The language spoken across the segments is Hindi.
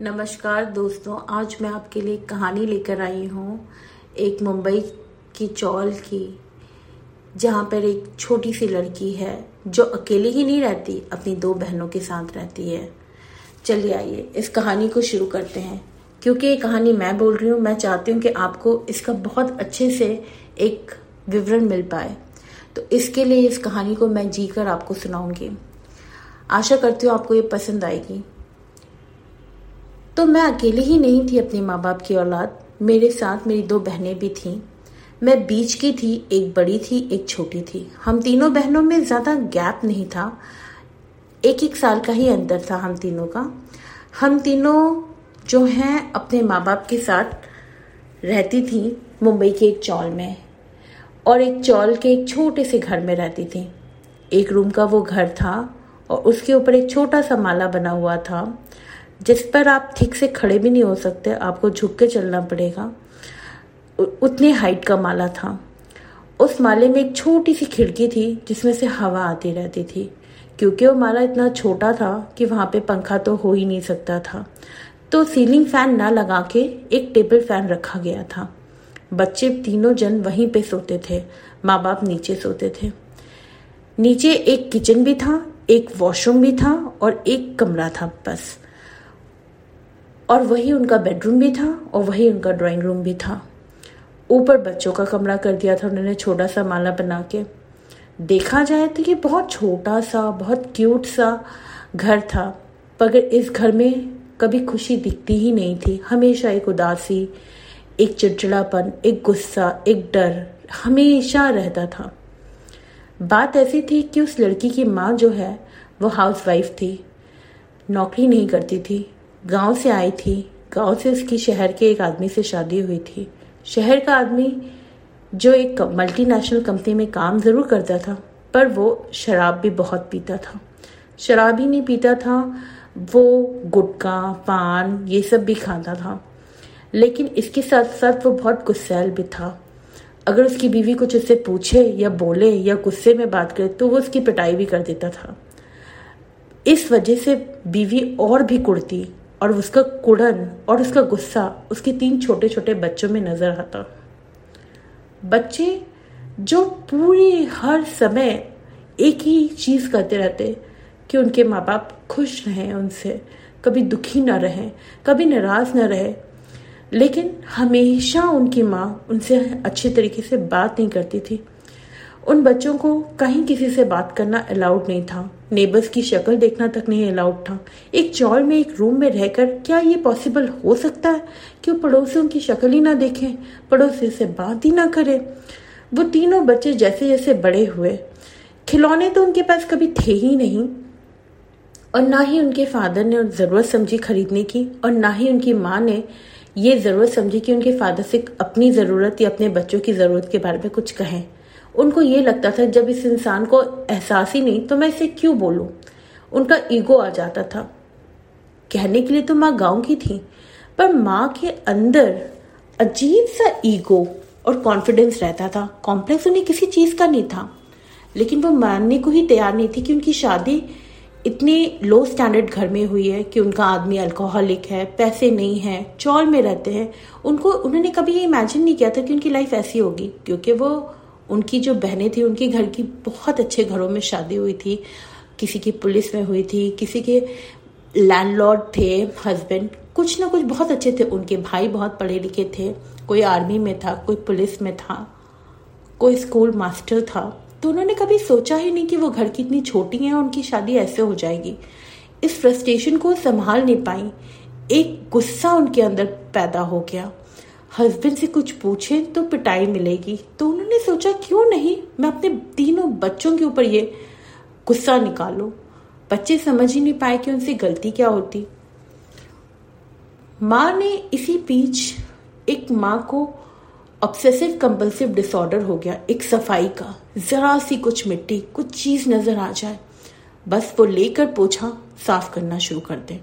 नमस्कार दोस्तों, आज मैं आपके लिए कहानी लेकर आई हूँ, एक मुंबई की चौल की, जहाँ पर एक छोटी सी लड़की है, जो अकेली ही नहीं रहती, अपनी दो बहनों के साथ रहती है। चलिए आइए, इस कहानी को शुरू करते हैं। क्योंकि ये कहानी मैं बोल रही हूँ, मैं चाहती हूँ कि आपको इसका बहुत अच्छे से एक विवरण मिल पाए। तो इसके लिए इस कहानी को मैं जी कर आपको सुनाऊँगी। आशा करती हूँ आपको ये पसंद आएगी। तो मैं अकेली ही नहीं थी अपने माँ बाप की औलाद। मेरे साथ मेरी दो बहनें भी थीं। मैं बीच की थी, एक बड़ी थी, एक छोटी थी। हम तीनों बहनों में ज़्यादा गैप नहीं था। एक एक साल का ही अंतर था हम तीनों का। हम तीनों जो हैं, अपने माँ बाप के साथ रहती थी मुंबई के एक चौल में। और एक चौल के एक छोटे से घर में रहती थी। एक रूम का वो घर था और उसके ऊपर एक छोटा सा माला बना हुआ था। जिस पर आप ठीक से खड़े भी नहीं हो सकते, आपको झुक के चलना पड़ेगा। उतनी हाइट का माला था। उस माले में एक छोटी सी खिड़की थी, जिसमें से हवा आती रहती थी। क्योंकि वो माला इतना छोटा था कि वहाँ पे पंखा तो हो ही नहीं सकता था। तो सीलिंग फ़ैन ना लगा के एक टेबल फ़ैन रखा गया था। बच्चे तीनों जन वहीं पे सोते थे। माँ बाप नीचे सोते थे। नीचे एक किचन भी था, एक वॉशरूम भी था और एक कमरा था बस। और वही उनका बेडरूम भी था और वही उनका ड्राइंग रूम भी था। ऊपर बच्चों का कमरा कर दिया था उन्होंने छोटा सा माला बना के। देखा जाए तो ये बहुत छोटा सा, बहुत क्यूट सा घर था पर इस घर में कभी खुशी दिखती ही नहीं थी। हमेशा एक उदासी, एक चिड़चिड़ापन, एक गुस्सा, एक डर हमेशा रहता था। बात ऐसी थी कि उस लड़की की माँ जो है, वो हाउस वाइफ थी, नौकरी नहीं करती थी। गाँव से आई थी। गाँव से उसकी शहर के एक आदमी से शादी हुई थी। शहर का आदमी जो एक मल्टीनेशनल कंपनी में काम ज़रूर करता था, पर वो शराब भी बहुत पीता था। शराब ही नहीं पीता था, वो गुटखा, पान, ये सब भी खाता था। लेकिन इसके साथ साथ वो बहुत गुस्सैल भी था। अगर उसकी बीवी कुछ उससे पूछे या बोले या गुस्से में बात करे तो वो उसकी पिटाई भी कर देता था। इस वजह से बीवी और भी कुड़ती। और उसका कुड़न और उसका गुस्सा उसके तीन छोटे छोटे बच्चों में नज़र आता। बच्चे जो पूरे हर समय एक ही चीज़ करते रहते कि उनके माँ बाप खुश रहें उनसे, कभी दुखी ना रहें, कभी नाराज़ ना रहे। लेकिन हमेशा उनकी माँ उनसे अच्छे तरीके से बात नहीं करती थी। उन बच्चों को कहीं किसी से बात करना अलाउड नहीं था। नेबर्स की शक्ल देखना तक नहीं अलाउड था। एक चौल में एक रूम में रहकर क्या ये पॉसिबल हो सकता है कि वो पड़ोसियों की शक्ल ही ना देखें पड़ोसी से बात ही ना करें? वो तीनों बच्चे जैसे जैसे बड़े हुए। खिलौने तो उनके पास कभी थे ही नहीं। और ना ही उनके फादर ने ज़रूरत समझी खरीदने की, और ना ही उनकी माँ ने ये ज़रूरत समझी कि उनके फादर से अपनी ज़रूरत या अपने बच्चों की ज़रूरत के बारे में कुछ कहें। उनको ये लगता था, जब इस इंसान को एहसास ही नहीं तो मैं इसे क्यों बोलूँ? उनका ईगो आ जाता था। कहने के लिए तो माँ गाँव की थी, पर माँ के अंदर अजीब सा ईगो और कॉन्फिडेंस रहता था। कॉम्प्लेक्स उन्हें किसी चीज़ का नहीं था, लेकिन वो मानने को ही तैयार नहीं थी कि उनकी शादी इतने लो स्टैंडर्ड घर में हुई है कि उनका आदमी अल्कोहलिक है, पैसे नहीं है, चौल में रहते हैं। उनको, उन्होंने कभी ये इमेजिन नहीं किया था कि उनकी लाइफ ऐसी होगी, क्योंकि वो उनकी जो बहनें थी, उनके घर की बहुत अच्छे घरों में शादी हुई थी। किसी की पुलिस में हुई थी, किसी के लैंडलॉर्ड थे हस्बैंड कुछ ना कुछ बहुत अच्छे थे। उनके भाई बहुत पढ़े लिखे थे। कोई आर्मी में था, कोई पुलिस में था, कोई स्कूल मास्टर था। तो उन्होंने कभी सोचा ही नहीं कि वो घर की इतनी छोटी है उनकी शादी ऐसे हो जाएगी। इस फ्रस्ट्रेशन को संभाल नहीं पाई। एक गुस्सा उनके अंदर पैदा हो गया। हस्बैंड से कुछ पूछे तो पिटाई मिलेगी। तो उन्होंने सोचा, क्यों नहीं? मैं अपने तीनों बच्चों के ऊपर ये गुस्सा निकालो। बच्चे समझ ही नहीं पाए कि उनसे गलती क्या होती। माँ ने इसी बीच एक माँ को ऑब्सेसिव कंपल्सिव डिसऑर्डर हो गया, एक सफ़ाई का। जरा सी कुछ मिट्टी, कुछ चीज़ नज़र आ जाए। बस वो लेकर पोछा साफ़ करना शुरू कर दे।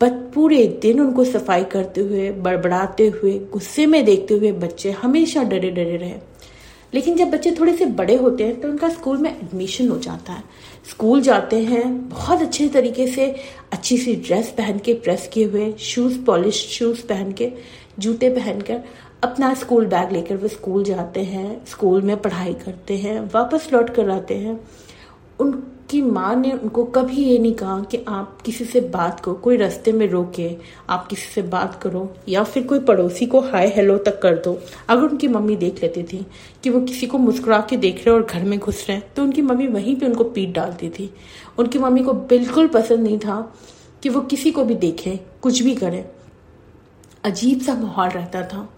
बट पूरे दिन उनको सफ़ाई करते हुए, बड़बड़ाते हुए, गुस्से में देखते हुए बच्चे हमेशा डरे डरे रहे। लेकिन जब बच्चे थोड़े से बड़े होते हैं तो उनका स्कूल में एडमिशन हो जाता है। स्कूल जाते हैं, बहुत अच्छे तरीके से अच्छी सी ड्रेस पहन के प्रेस किए हुए शूज़ पॉलिश शूज़ पहन के, जूते पहनकर अपना स्कूल बैग लेकर वो स्कूल जाते हैं स्कूल में पढ़ाई करते हैं, वापस लौट कर आते हैं। उनकी माँ ने उनको कभी ये नहीं कहा कि आप किसी से बात करो, कोई रास्ते में रोके, आप किसी से बात करो, या फिर कोई पड़ोसी को हाय हेलो तक कर दो। अगर उनकी मम्मी देख लेती थी कि वो किसी को मुस्कुरा के देख रहे और घर में घुस रहे हैं तो उनकी मम्मी वहीं पे उनको पीट डालती थी। उनकी मम्मी को बिल्कुल पसंद नहीं था कि वो किसी को भी देखे, कुछ भी करे। अजीब सा माहौल रहता था।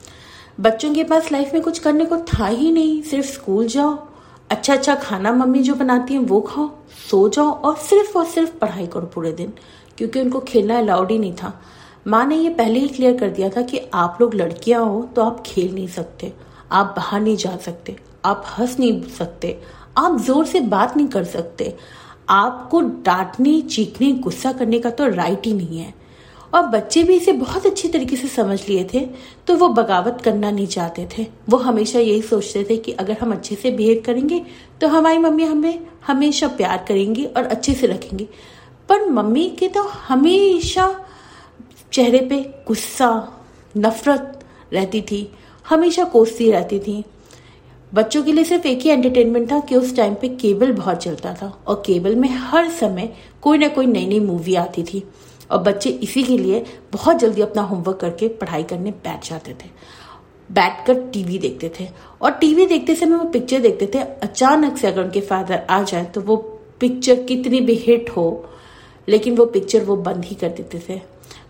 बच्चों के पास लाइफ में कुछ करने को था ही नहीं, सिर्फ़ स्कूल जाओ अच्छा अच्छा खाना मम्मी जो बनाती है, वो खाओ, सो जाओ और सिर्फ़ और सिर्फ़ पढ़ाई करो पूरे दिन, क्योंकि उनको खेलना अलाउड ही नहीं था। माँ ने ये पहले ही क्लियर कर दिया था कि आप लोग लड़कियाँ हो तो आप खेल नहीं सकते, आप बाहर नहीं जा सकते, आप हंस नहीं सकते, आप ज़ोर से बात नहीं कर सकते। आपको डांटने, चीखने, गुस्सा करने का तो राइट ही नहीं है। और बच्चे भी इसे बहुत अच्छी तरीके से समझ लिए थे तो वो बगावत करना नहीं चाहते थे। वो हमेशा यही सोचते थे कि अगर हम अच्छे से बिहेव करेंगे तो हमारी मम्मी हमें हमेशा प्यार करेंगी और अच्छे से रखेंगी। पर मम्मी के तो हमेशा चेहरे पे गुस्सा, नफरत रहती थी, हमेशा कोसती रहती थी। बच्चों के लिए सिर्फ़ एक ही एंटरटेनमेंट था कि उस टाइम पे केबल बहुत चलता था और केबल में हर समय कोई ना कोई नई नई मूवी आती थी। और बच्चे इसी के लिए बहुत जल्दी अपना होमवर्क करके पढ़ाई करने बैठ जाते थे। बैठ कर टीवी देखते थे। और टीवी देखते समय वो पिक्चर देखते थे। अचानक से अगर उनके फादर आ जाए तो वो पिक्चर कितनी भी हिट हो, लेकिन वो पिक्चर वो बंद ही कर देते थे।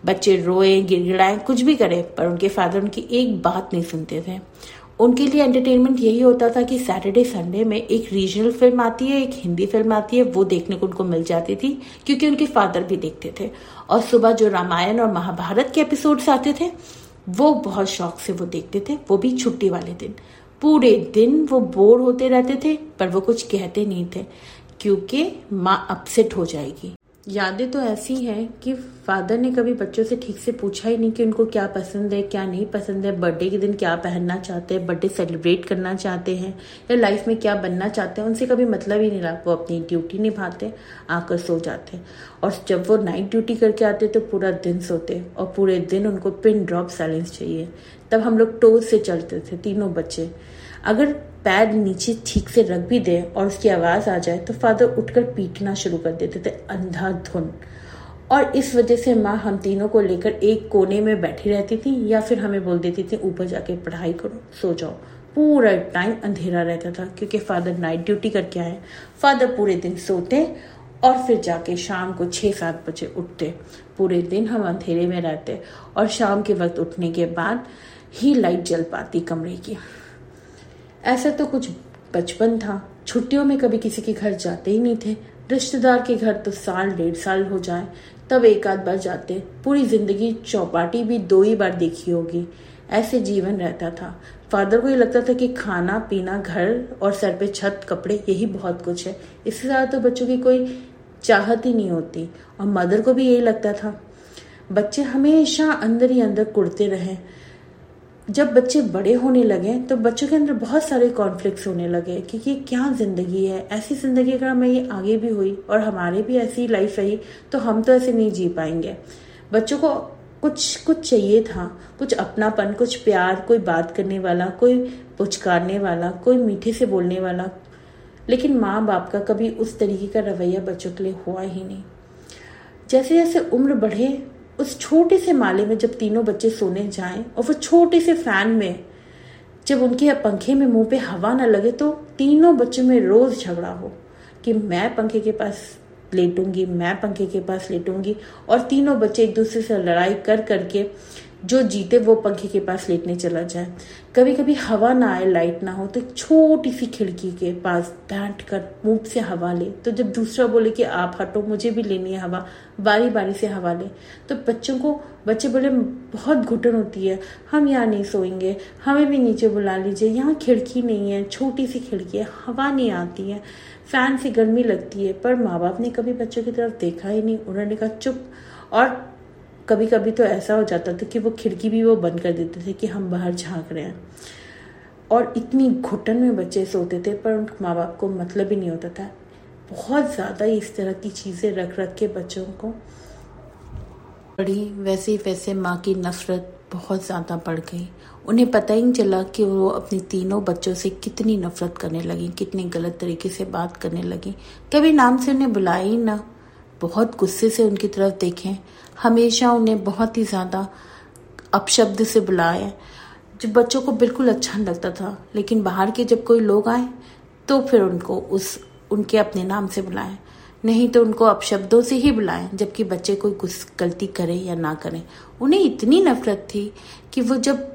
बच्चे रोए, गिड़गिड़ाए, कुछ भी करे, पर उनके फादर उनकी एक बात नहीं सुनते थे। उनके लिए एंटरटेनमेंट यही होता था कि सैटरडे संडे में एक रीजनल फ़िल्म आती है, एक हिंदी फ़िल्म आती है, वो देखने को उनको मिल जाती थी, क्योंकि उनके फादर भी देखते थे। और सुबह जो रामायण और महाभारत के एपिसोड्स आते थे, वो बहुत शौक से वो देखते थे, वो भी छुट्टी वाले दिन। पूरे दिन वो बोर होते रहते थे, पर वो कुछ कहते नहीं थे, क्योंकि माँ अपसेट हो जाएगी। यादें तो ऐसी हैं कि फादर ने कभी बच्चों से ठीक से पूछा ही नहीं कि उनको क्या पसंद है, क्या नहीं पसंद है बर्थडे के दिन क्या पहनना चाहते हैं बर्थडे सेलिब्रेट करना चाहते हैं, या लाइफ में क्या बनना चाहते हैं, उनसे कभी मतलब ही नहीं रहा। वो अपनी ड्यूटी निभाते, आकर सो जाते। और जब वो नाइट ड्यूटी करके आते तो पूरा दिन सोते और पूरे दिन उनको पिन ड्रॉप साइलेंस चाहिए। तब हम लोग टोज से चलते थे, तीनों बच्चे। अगर पैर नीचे ठीक से रख भी दे और उसकी आवाज़ आ जाए तो फादर उठकर पीटना शुरू कर देते थे अंधाधुन और इस वजह से माँ हम तीनों को लेकर एक कोने में बैठी रहती थी, या फिर हमें बोल देती थी, ऊपर जाके पढ़ाई करो, सो जाओ। पूरा टाइम अंधेरा रहता था, क्योंकि फादर नाइट ड्यूटी करके आए। फादर पूरे दिन सोते और फिर जाके शाम को छह, सात बजे उठते। पूरे दिन हम अंधेरे में रहते और शाम के वक्त उठने के बाद ही लाइट जल पाती कमरे की। ऐसा तो कुछ बचपन था। छुट्टियों में कभी किसी के घर जाते ही नहीं थे। रिश्तेदार के घर तो साल, डेढ़ साल हो जाए। तब एक आध बार जाते पूरी ज़िंदगी चौपाटी भी दो ही बार देखी होगी। ऐसे जीवन रहता था। फादर को ये लगता था कि खाना, पीना, घर और सर पे छत, कपड़े, यही बहुत कुछ है। इससे ज़्यादा तो बच्चों की कोई चाहत ही नहीं होती। और मदर को भी यही लगता था। बच्चे हमेशा अंदर ही अंदर कुड़ते रहे। जब बच्चे बड़े होने लगे तो बच्चों के अंदर बहुत सारे कॉन्फ्लिक्ट होने लगे कि ये क्या ज़िंदगी है? ऐसी ज़िंदगी अगर हमें ये आगे भी हुई और हमारे भी ऐसी लाइफ रही तो हम तो ऐसे नहीं जी पाएँगे। बच्चों को कुछ कुछ चाहिए था। कुछ अपनापन, कुछ प्यार, कोई बात करने वाला, कोई पुचकारने वाला, कोई मीठे से बोलने वाला। लेकिन माँ बाप का कभी उस तरीके का रवैया बच्चों के लिए हुआ ही नहीं। जैसे जैसे उम्र बढ़े उस छोटे से माले में जब तीनों बच्चे सोने जाएँ और वो छोटे से फ़ैन में, जब उनके पंखे में मुँह पे हवा ना लगे तो तीनों बच्चों में रोज झगड़ा हो कि मैं पंखे के पास लेटूँगी, मैं पंखे के पास लेटूँगी और तीनों बच्चे एक दूसरे से लड़ाई कर करके जो जीते वो पंखे के पास लेटने चला जाए। कभी कभी हवा ना आए लाइट ना हो तो छोटी सी खिड़की के पास बैठ कर मुँह से हवा ले। तो जब दूसरा बोले कि आप हटो, मुझे भी लेनी है हवा बारी बारी से हवा ले। तो बच्चों को, बच्चे बोले, बहुत घुटन होती है, हम यहाँ नहीं सोएँगे, हमें भी नीचे बुला लीजिए, यहाँ खिड़की नहीं है छोटी सी खिड़की है, हवा नहीं आती है फ़ैन से गर्मी लगती है। पर माँ बाप ने कभी बच्चों की तरफ़ देखा ही नहीं, उन्होंने कहा, चुप। और कभी कभी तो ऐसा हो जाता था कि वो खिड़की भी वो बंद कर देते थे कि हम बाहर झाँक रहे हैं। और इतनी घुटन में बच्चे सोते थे, पर उनके माँ बाप को मतलब ही नहीं होता था। बहुत ज़्यादा इस तरह की चीज़ें रख रख के बच्चों को। बड़ी वैसे वैसे माँ की नफरत बहुत ज़्यादा बढ़ गई। उन्हें पता ही नहीं चला कि वो अपने तीनों बच्चों से कितनी नफरत करने लगी, कितनी गलत तरीके से बात करने लगी। कभी नाम से उन्हें बुलाया ही ना। बहुत गुस्से से उनकी तरफ़ देखें। हमेशा उन्हें बहुत ही ज़्यादा अपशब्द से बुलाए जो बच्चों को बिल्कुल अच्छा नहीं लगता था, लेकिन बाहर के जब कोई लोग आए तो फिर उनको उस, उनके अपने नाम से बुलाएँ। नहीं तो उनको अपशब्दों से ही बुलाएँ, जबकि बच्चे कोई गलती करे या ना करें। उन्हें इतनी नफरत थी कि वो जब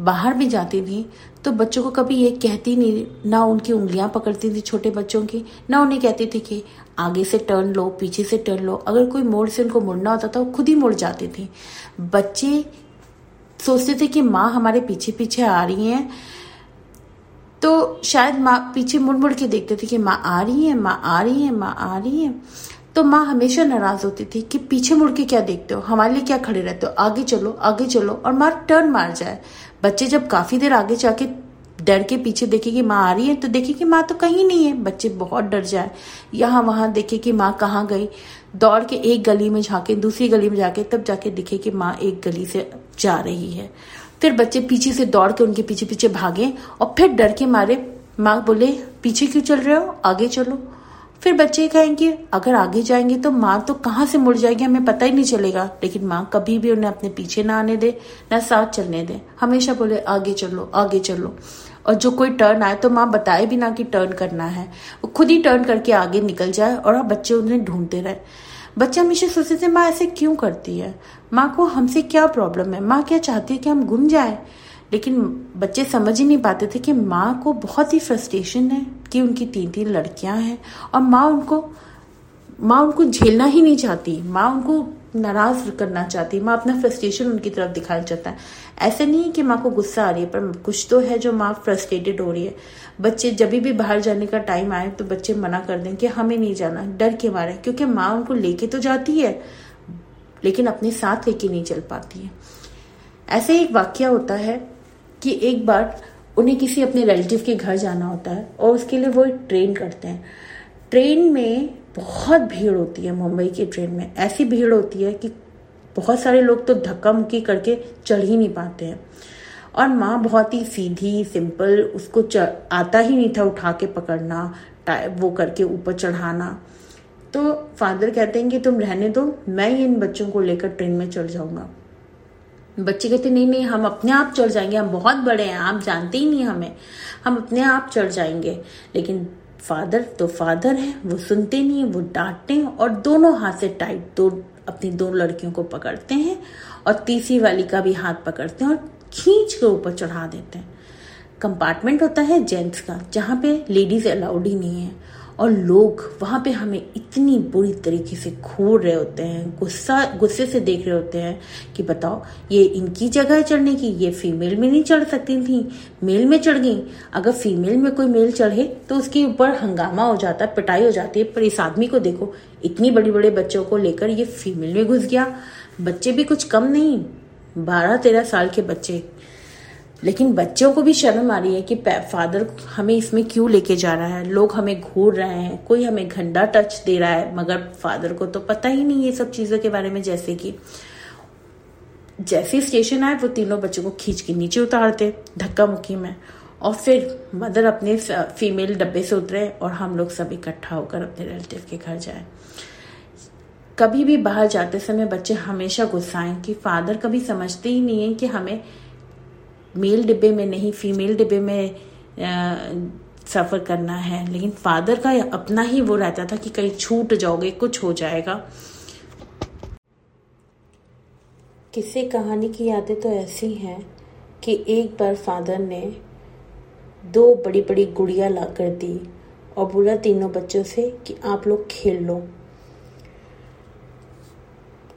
बाहर भी जाती थी तो बच्चों को कभी ये कहती नहीं, ना उनकी उंगलियाँ पकड़ती थी छोटे बच्चों की, ना उन्हें कहती थी कि आगे से टर्न लो, पीछे से टर्न लो। अगर कोई मोड़ से उनको मुड़ना होता था, वो खुद ही मुड़ जाती थी। बच्चे सोचते थे कि माँ हमारे पीछे पीछे आ रही हैं। तो शायद माँ पीछे मुड़ मुड़ के देखते थे कि माँ आ रही है, माँ आ रही है, माँ आ रही है। तो माँ हमेशा नाराज़ होती थी कि पीछे मुड़ के क्या देखते हो? हमारे लिए क्या खड़े रहते हो? आगे चलो आगे चलो और माँ टर्न मार जाए। बच्चे जब काफ़ी देर आगे जाके डर के पीछे देखे कि माँ आ रही है तो देखे कि माँ तो कहीं नहीं है। बच्चे बहुत डर जाए। यहाँ वहाँ देखे कि माँ कहाँ गई। दौड़ के एक गली में झाके दूसरी गली में जाके, तब जाके दिखे कि माँ एक गली से जा रही है। फिर बच्चे पीछे से दौड़ के उनके पीछे पीछे भागे और फिर डर के मारे, माँ बोले, पीछे क्यों चल रहे हो? आगे चलो। फिर बच्चे कहेंगे, अगर आगे जाएँगे तो माँ तो कहाँ से मुड़ जाएगी, हमें पता ही नहीं चलेगा। लेकिन माँ कभी भी उन्हें अपने पीछे ना आने दे, ना साथ चलने दे। हमेशा बोले, आगे चलो आगे चलो। और जो कोई टर्न आए तो माँ बताए भी ना कि टर्न करना है। वो खुद ही टर्न करके आगे निकल जाए और बच्चे उन्हें ढूंढते रहे। बच्चे हमेशा सोचते थे, माँ ऐसे क्यों करती है? माँ को हमसे क्या प्रॉब्लम है? माँ क्या चाहती है कि हम गुम जाए? लेकिन बच्चे समझ ही नहीं पाते थे कि माँ को बहुत ही फ्रस्ट्रेशन है कि उनकी तीन तीन लड़कियाँ हैं और माँ उनको माँ उनको झेलना ही नहीं चाहती। माँ उनको नाराज़ करना चाहती। माँ अपना फ्रस्ट्रेशन उनकी तरफ़ दिखाना चाहता है। ऐसे नहीं है कि माँ को गुस्सा आ रही है, पर कुछ तो है जो माँ फ्रस्ट्रेटेड हो रही है। बच्चे जब भी बाहर जाने का टाइम आए तो बच्चे मना कर दें कि हमें नहीं जाना, डर के मारे, क्योंकि माँ उनको लेके तो जाती है, लेकिन अपने साथ लेके नहीं चल पाती है। ऐसे एक वाक्य होता है कि एक बार उन्हें किसी अपने रिलेटिव के घर जाना होता है और उसके लिए वो ट्रेन करते हैं। ट्रेन में बहुत भीड़ होती है मुंबई की ट्रेन में। ऐसी भीड़ होती है कि बहुत सारे लोग तो धक्का मुक्की करके चढ़ ही नहीं पाते हैं। और माँ बहुत ही सीधी सिंपल उसको आता ही नहीं था उठा के पकड़ना वो करके ऊपर चढ़ाना। तो फादर कहते हैं कि तुम रहने दो, मैं ही इन बच्चों को लेकर ट्रेन में चढ़ जाऊँगा। बच्चे कहते, नहीं नहीं, हम अपने आप चढ़ जाएँगे, हम बहुत बड़े हैं, आप जानते ही नहीं हमें। हम अपने आप चढ़ जाएँगे। लेकिन फादर तो फादर है, वो सुनते नहीं है, वो डांटते हैं और दोनों हाथ से टाइट दो, अपनी दो लड़कियों को पकड़ते हैं और तीसरी वाली का भी हाथ पकड़ते हैं और खींच के ऊपर चढ़ा देते हैं। कंपार्टमेंट होता है जेंट्स का, जहाँ पे लेडीज़ अलाउड ही नहीं है। और लोग वहाँ पे हमें इतनी बुरी तरीके से घूर रहे होते हैं, गुस्सा, गुस्से से देख रहे होते हैं कि बताओ, ये इनकी जगह चढ़ने की, ये फीमेल में नहीं चढ़ सकती थी, मेल में चढ़ गई। अगर फीमेल में कोई मेल चढ़े तो उसके ऊपर हंगामा हो जाता है, पिटाई हो जाती है। पर इस आदमी को देखो, इतनी बड़ी बड़े बच्चों को लेकर ये फीमेल में घुस गया। बच्चे भी कुछ कम नहीं बारह तेरह साल के बच्चे लेकिन बच्चों को भी शर्म आ रही है कि फादर हमें इसमें क्यों लेके जा रहा है? लोग हमें घूर रहे हैं, कोई हमें घंटा टच दे रहा है, मगर फादर को तो पता ही नहीं ये सब चीज़ों के बारे में जैसे कि जैसे स्टेशन आए, वो तीनों बच्चों को खींच के नीचे उतारते धक्का मुक्की में। और फिर मदर अपने फीमेल डब्बे से उतरे और हम लोग सब इकट्ठा होकर अपने रिलेटिव के घर जाए। कभी भी बाहर जाते समय बच्चे हमेशा गुस्साएँ कि फादर कभी समझते ही नहीं है कि हमें मेल डिब्बे में नहीं, फीमेल डिब्बे में सफ़र करना है। लेकिन फादर का अपना ही वो रहता था कि कहीं छूट जाओगे, कुछ हो जाएगा। किसी कहानी की यादें तो ऐसी हैं कि एक बार फादर ने दो बड़ी बड़ी गुड़िया ला कर दी और बोला तीनों बच्चों से कि आप लोग खेल लो।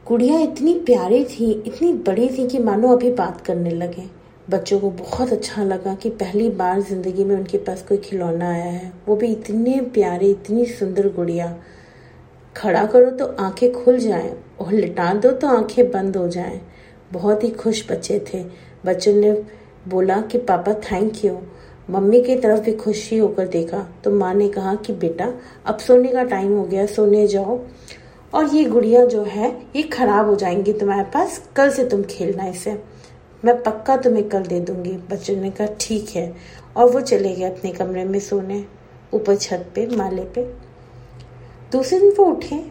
गुड़िया इतनी प्यारी थी, इतनी बड़ी थी कि मानो अभी बात करने लगे। बच्चों को बहुत अच्छा लगा कि पहली बार ज़िंदगी में उनके पास कोई खिलौना आया है। वो भी इतने प्यारे, इतनी सुंदर गुड़िया। खड़ा करो तो आँखें खुल जाएँ और लिटा दो तो आँखें बंद हो जाएँ। बहुत ही खुश बच्चे थे। बच्चों ने बोला कि, पापा थैंक यू मम्मी की तरफ़ भी खुशी होकर देखा। तो माँ ने कहा कि, बेटा, अब सोने का टाइम हो गया, सोने जाओ। और ये गुड़िया जो है, ये खराब हो जाएँगी तुम्हारे पास। कल से तुम खेलना इसे। मैं पक्का तुम्हें कल दे दूँगी। बच्चों ने कहा ठीक है। और वो चले गए अपने कमरे में सोने ऊपर छत पे माले पे। दूसरे दिन वो उठे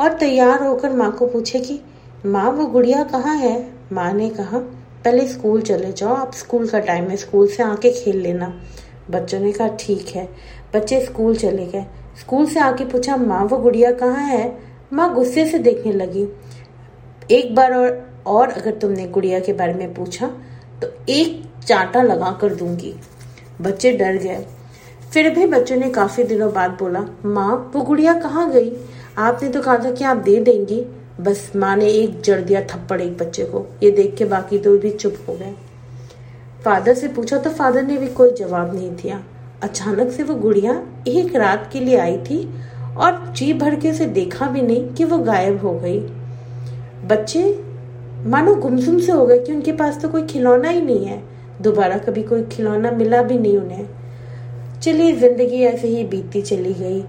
और तैयार होकर माँ को पूछे कि माँ वो गुड़िया कहाँ है? माँ ने कहा पहले स्कूल चले जाओ आप स्कूल का टाइम है स्कूल से आके खेल लेना। बच्चों ने कहा ठीक है। बच्चे स्कूल चले गए। स्कूल से आके पूछा माँ वो गुड़िया कहाँ है? माँ गुस्से से देखने लगी। एक बार और, और अगर तुमने गुड़िया के बारे में पूछा तो एक चांटा लगा कर दूँगी। बच्चे डर गए। फिर भी बच्चों ने काफ़ी दिनों बाद बोला, माँ, वो गुड़िया कहाँ गई? आपने तो कहा था कि आप दे देंगी। बस माँ ने एक जड़ दिया थप्पड़ एक बच्चे को। ये देख के बाकी दो भी चुप हो गए। फादर से पूछा तो फादर ने भी कोई जवाब नहीं दिया। अचानक से वो गुड़िया एक रात के लिए आई थी और जी भर के उसे देखा भी नहीं कि वो गायब हो गई। बच्चे मानो गुमसुम से हो गए कि उनके पास तो कोई खिलौना ही नहीं है। दोबारा कभी कोई खिलौना मिला भी नहीं उन्हें। चलिए, ज़िंदगी ऐसे ही बीतती चली गई।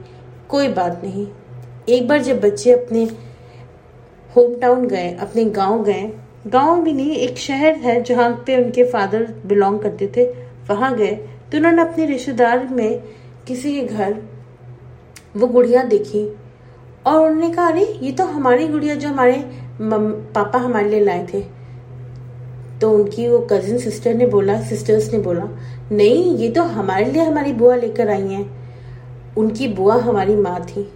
कोई बात नहीं। एक बार जब बच्चे अपने होम टाउन गए, अपने गाँव गए, गाँव भी नहीं, एक शहर है जहाँ पे उनके फादर बिलोंग करते थे, वहाँ गए तो उन्होंने अपने रिश्तेदार में किसी के घर वो गुड़िया देखी और उन्होंने कहा, अरे, ये तो हमारी गुड़िया जो हमारे पापा हमारे लिए लाए थे। तो उनकी वो कजिन सिस्टर ने बोला सिस्टर्स ने बोला, नहीं, ये तो हमारे लिए हमारी बुआ लेकर आई हैं। उनकी बुआ हमारी माँ थी।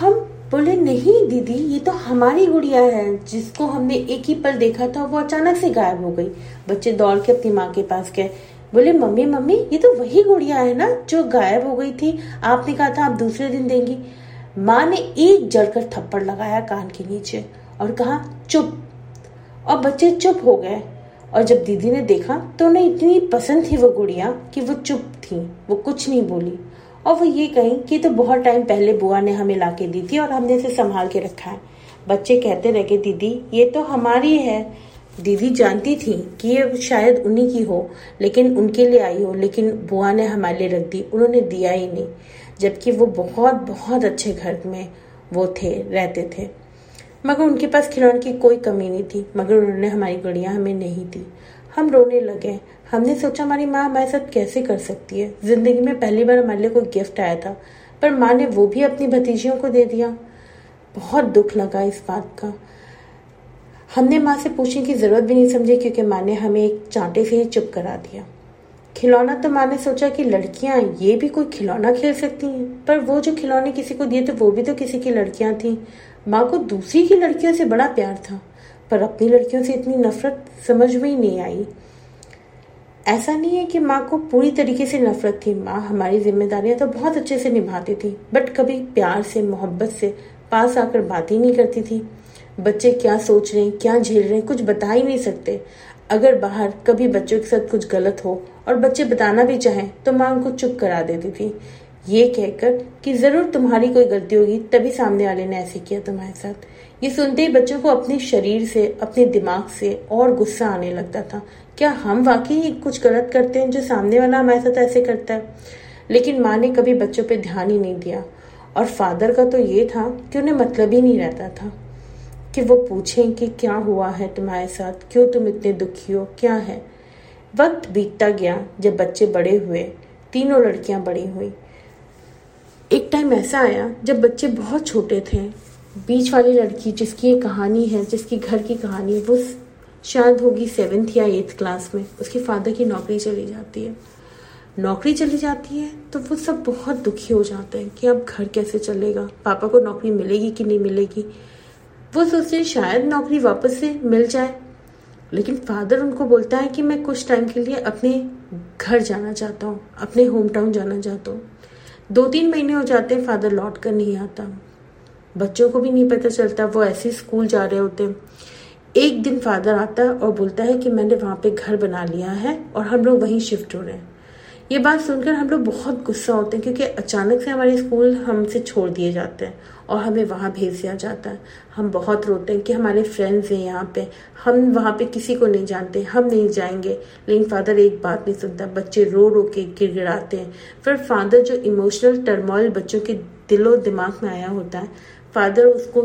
हम बोले, नहीं, दीदी, ये तो हमारी गुड़िया है, जिसको हमने एक ही पल देखा था, वो अचानक से गायब हो गई। बच्चे दौड़ के अपनी माँ के पास गए। बोले, मम्मी मम्मी, ये तो वही गुड़िया है ना, जो गायब हो गई थी। आपने कहा था आप दूसरे दिन देंगी। माँ ने एक जड़कर थप्पड़ लगाया कान के नीचे। और कहा, चुप. और बच्चे चुप हो गए और जब दीदी ने देखा तो उन्हें इतनी पसंद थी वो गुड़िया कि वो चुप थी, वो कुछ नहीं बोली। और वो ये कही कि तो बहुत टाइम पहले बुआ ने हमें ला दी थी और हमने इसे संभाल के रखा है। बच्चे कहते रहे दीदी, ये तो हमारी है। दीदी जानती थी कि ये शायद उन्हीं की हो, लेकिन उनके लिए आई हो, लेकिन बुआ ने हमारे लिए रख दी, उन्होंने दिया ही नहीं। जबकि वो बहुत बहुत अच्छे घर में वो थे, रहते थे। मगर उनके पास खिलौने की कोई कमी नहीं थी, मगर उन्होंने हमारी गुड़िया हमें नहीं दी। हम रोने लगे। हमने सोचा, हमारी माँ हमारे साथ कैसे कर सकती है? ज़िंदगी में पहली बार हमारे लिए कोई गिफ्ट आया था, पर माँ ने वो भी अपनी भतीजियों को दे दिया। बहुत दुख लगा इस बात का। हमने माँ से पूछने की ज़रूरत भी नहीं समझी, क्योंकि माँ ने हमें एक चांटे से ही चुप करा दिया। खिलौना तो माँ ने सोचा कि लड़कियाँ ये भी कोई खिलौना खेल सकती हैं, पर वो जो खिलौने किसी को दिए थे, वो भी तो किसी की लड़कियाँ थी। माँ को दूसरी की लड़कियों से बड़ा प्यार था, पर अपनी लड़कियों से इतनी नफरत समझ में ही नहीं आई। ऐसा नहीं है कि माँ को पूरी तरीके से नफरत थी। माँ हमारी जिम्मेदारियाँ तो बहुत अच्छे से निभाती थी, बट कभी प्यार से, मोहब्बत से पास आकर बात ही नहीं करती थी। बच्चे क्या सोच रहे हैं, क्या झेल रहे हैं, कुछ बता ही नहीं सकते। अगर बाहर कभी बच्चों के साथ कुछ गलत हो और बच्चे बताना भी चाहें तो माँ उनको चुप करा देती थी। ये कहकर कि ज़रूर तुम्हारी कोई गलती होगी, तभी सामने वाले ने ऐसे किया तुम्हारे साथ। ये सुनते ही बच्चों को अपने शरीर से, अपने दिमाग से और गुस्सा आने लगता था। क्या हम वाकई कुछ गलत करते हैं जो सामने वाला हमारे साथ ऐसे करता है? लेकिन माँ ने कभी बच्चों पे ध्यान ही नहीं दिया। और फादर का तो ये था कि उन्हें मतलब ही नहीं रहता था कि वो पूछें कि क्या हुआ है तुम्हारे साथ? क्यों तुम इतने दुखी हो? क्या है? वक्त बीतता गया जब बच्चे बड़े हुए, तीनों लड़कियाँ बड़ी हुई। एक टाइम ऐसा आया, जब बच्चे बहुत छोटे थे, बीच वाली लड़की जिसकी ये कहानी है, जिसकी घर की कहानी वो शायद होगी सेवेंथ या एट्थ क्लास में, उसके फादर की नौकरी चली जाती है। नौकरी चली जाती है तो वो सब बहुत दुखी हो जाते हैं कि अब घर कैसे चलेगा, पापा को नौकरी मिलेगी कि नहीं मिलेगी। वो सोचते शायद नौकरी वापस से मिल जाए, लेकिन फादर उनको बोलता है कि मैं कुछ टाइम के लिए अपने घर जाना चाहता हूँ, अपने होम टाउन जाना चाहता हूँ। दो तीन महीने हो जाते हैं फादर लौट कर नहीं आता। बच्चों को भी नहीं पता चलता, वो ऐसे स्कूल जा रहे होते एक दिन फादर आता है और बोलता है कि मैंने वहाँ पे घर बना लिया है और हम लोग वहीं शिफ्ट हो रहे हैं। ये बात सुनकर हम लोग बहुत गुस्सा होते हैं, क्योंकि अचानक से हमारे स्कूल हमसे छोड़ दिए जाते हैं और हमें वहाँ भेज दिया जाता है। हम बहुत रोते हैं कि हमारे फ्रेंड्स हैं यहाँ पे। हम वहाँ पे किसी को नहीं जानते, हम नहीं जाएँगे। लेकिन फादर एक बात नहीं सुनता, बच्चे रो रो के गिड़गिड़ाते हैं। फिर फादर जो इमोशनल टर्मोइल बच्चों के दिलो दिमाग में आया होता है फादर उसको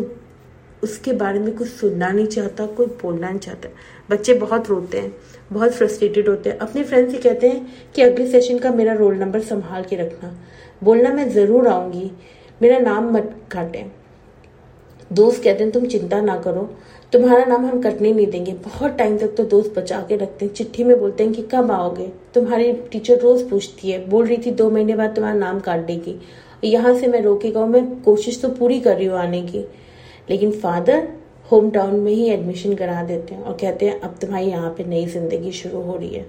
उसके बारे में कुछ सुनना नहीं चाहता, कोई बोलना नहीं चाहता। बच्चे बहुत रोते हैं, बहुत फ्रस्ट्रेटेड होते हैं। अपने फ्रेंड से कहते हैं कि अगले सेशन का मेरा रोल नंबर संभाल के रखना। बोलना मैं ज़रूर आऊँगी, मेरा नाम मत काटें। दोस्त कहते हैं, तुम चिंता ना करो, तुम्हारा नाम हम कटने नहीं देंगे। बहुत टाइम तक तो दोस्त बचा के रखते हैं। चिट्ठी में बोलते हैं कि, कब आओगे? तुम्हारी टीचर रोज पूछती है, बोल रही थी, दो महीने बाद तुम्हारा नाम काट देगी। यहाँ से मैं रोकेगा मैं कोशिश तो पूरी कर रही हूँ आने की। लेकिन फादर होम टाउन में ही एडमिशन करा देते हैं और कहते हैं, अब तुम्हारी यहाँ पे नई ज़िंदगी शुरू हो रही है।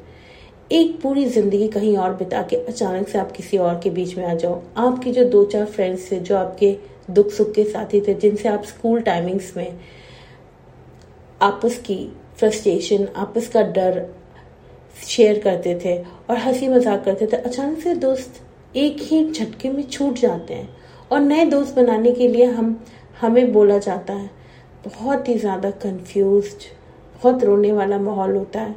एक पूरी ज़िंदगी कहीं और बिता के अचानक से आप किसी और के बीच में आ जाओ। आपके जो दो चार फ्रेंड्स थे, जो आपके दुख सुख के साथी थे, जिनसे आप स्कूल टाइमिंग्स में आपस की फ्रस्ट्रेशन आपस का डर शेयर करते थे और हँसी मज़ाक करते थे, अचानक से दोस्त एक ही झटके में छूट जाते हैं। और नए दोस्त बनाने के लिए हम, हमें बोला जाता है। बहुत ही ज़्यादा कंफ्यूज बहुत रोने वाला माहौल होता है।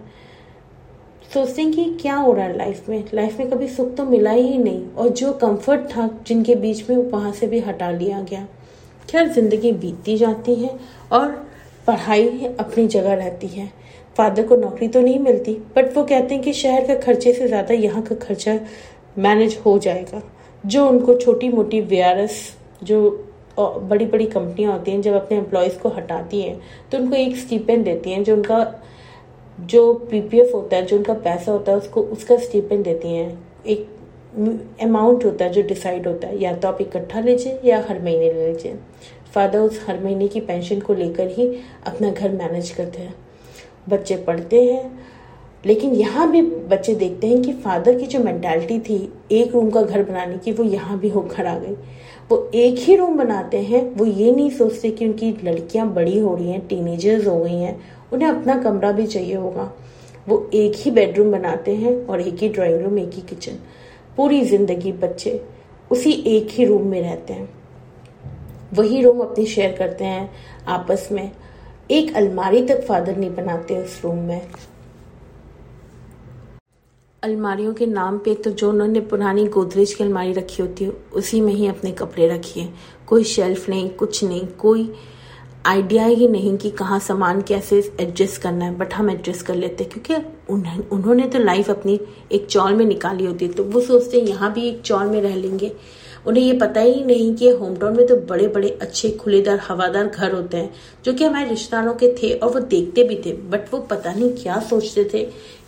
सोचते हैं कि क्या हो रहा है लाइफ में। लाइफ में कभी सुख तो मिला ही नहीं और जो कंफर्ट था जिनके बीच में वहाँ से भी हटा लिया गया। खैर, ज़िंदगी बीतती जाती है और पढ़ाई अपनी जगह रहती है। फादर को नौकरी तो नहीं मिलती बट वो कहते हैं कि शहर का खर्चे से ज़्यादा यहाँ का खर्चा मैनेज हो जाएगा। जो उनको छोटी मोटी वी जो बड़ी बड़ी कंपनियाँ होती हैं, जब अपने एम्प्लॉयज़ को हटाती हैं तो उनको एक स्टीपेंड देती हैं, जो उनका, जो पीपीएफ होता है, जो उनका पैसा होता है, उसको, उसका स्टीपेंड देती हैं। एक अमाउंट होता है जो डिसाइड होता है, या तो आप इकट्ठा लीजिए या हर महीने ले लीजिए फादर उस हर महीने की पेंशन को लेकर ही अपना घर मैनेज करते हैं। बच्चे पढ़ते हैं लेकिन यहाँ भी बच्चे देखते हैं कि फादर की जो मेंटालिटी थी, एक रूम का घर बनाने की, वो यहाँ भी होकर आ गई। वो एक ही रूम बनाते हैं, वो ये नहीं सोचते कि उनकी लड़कियाँ बड़ी हो रही हैं टीनेजर्स हो गई हैं, उन्हें अपना कमरा भी चाहिए होगा। वो एक ही बेडरूम बनाते हैं और एक ही ड्राइंग रूम एक ही किचन पूरी ज़िंदगी बच्चे उसी एक ही रूम में रहते हैं। वही रूम अपनी शेयर करते हैं आपस में। एक अलमारी तक फादर नहीं बनाते उस रूम में। अलमारियों के नाम पे तो जो उन्होंने पुरानी गोदरेज की अलमारी रखी होती है, उसी में ही अपने कपड़े रखिए कोई शेल्फ नहीं, कुछ नहीं, कोई आइडिया ही नहीं कि कहाँ सामान कैसे एडजस्ट करना है बट हम एडजस्ट कर लेते हैं, क्योंकि उन्हें, उन्होंने तो लाइफ अपनी एक चौल में निकाली होती है तो वो सोचते हैं यहाँ भी एक चौल में रह लेंगे। उन्हें ये पता ही नहीं कि होम टाउन में तो बड़े बड़े अच्छे खुलेदार, हवादार घर होते हैं, जो कि हमारे रिश्तेदारों के थे और वो देखते भी थे बट वो पता नहीं क्या सोचते थे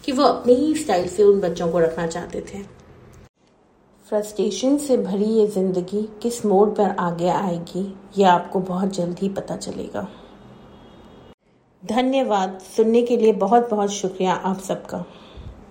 कि वो अपने ही स्टाइल से उन बच्चों को रखना चाहते थे। फ्रस्ट्रेशन से भरी ये ज़िंदगी किस मोड़ पर आगे आएगी, ये आपको बहुत जल्द ही पता चलेगा। धन्यवाद। सुनने के लिए बहुत बहुत शुक्रिया आप सबका।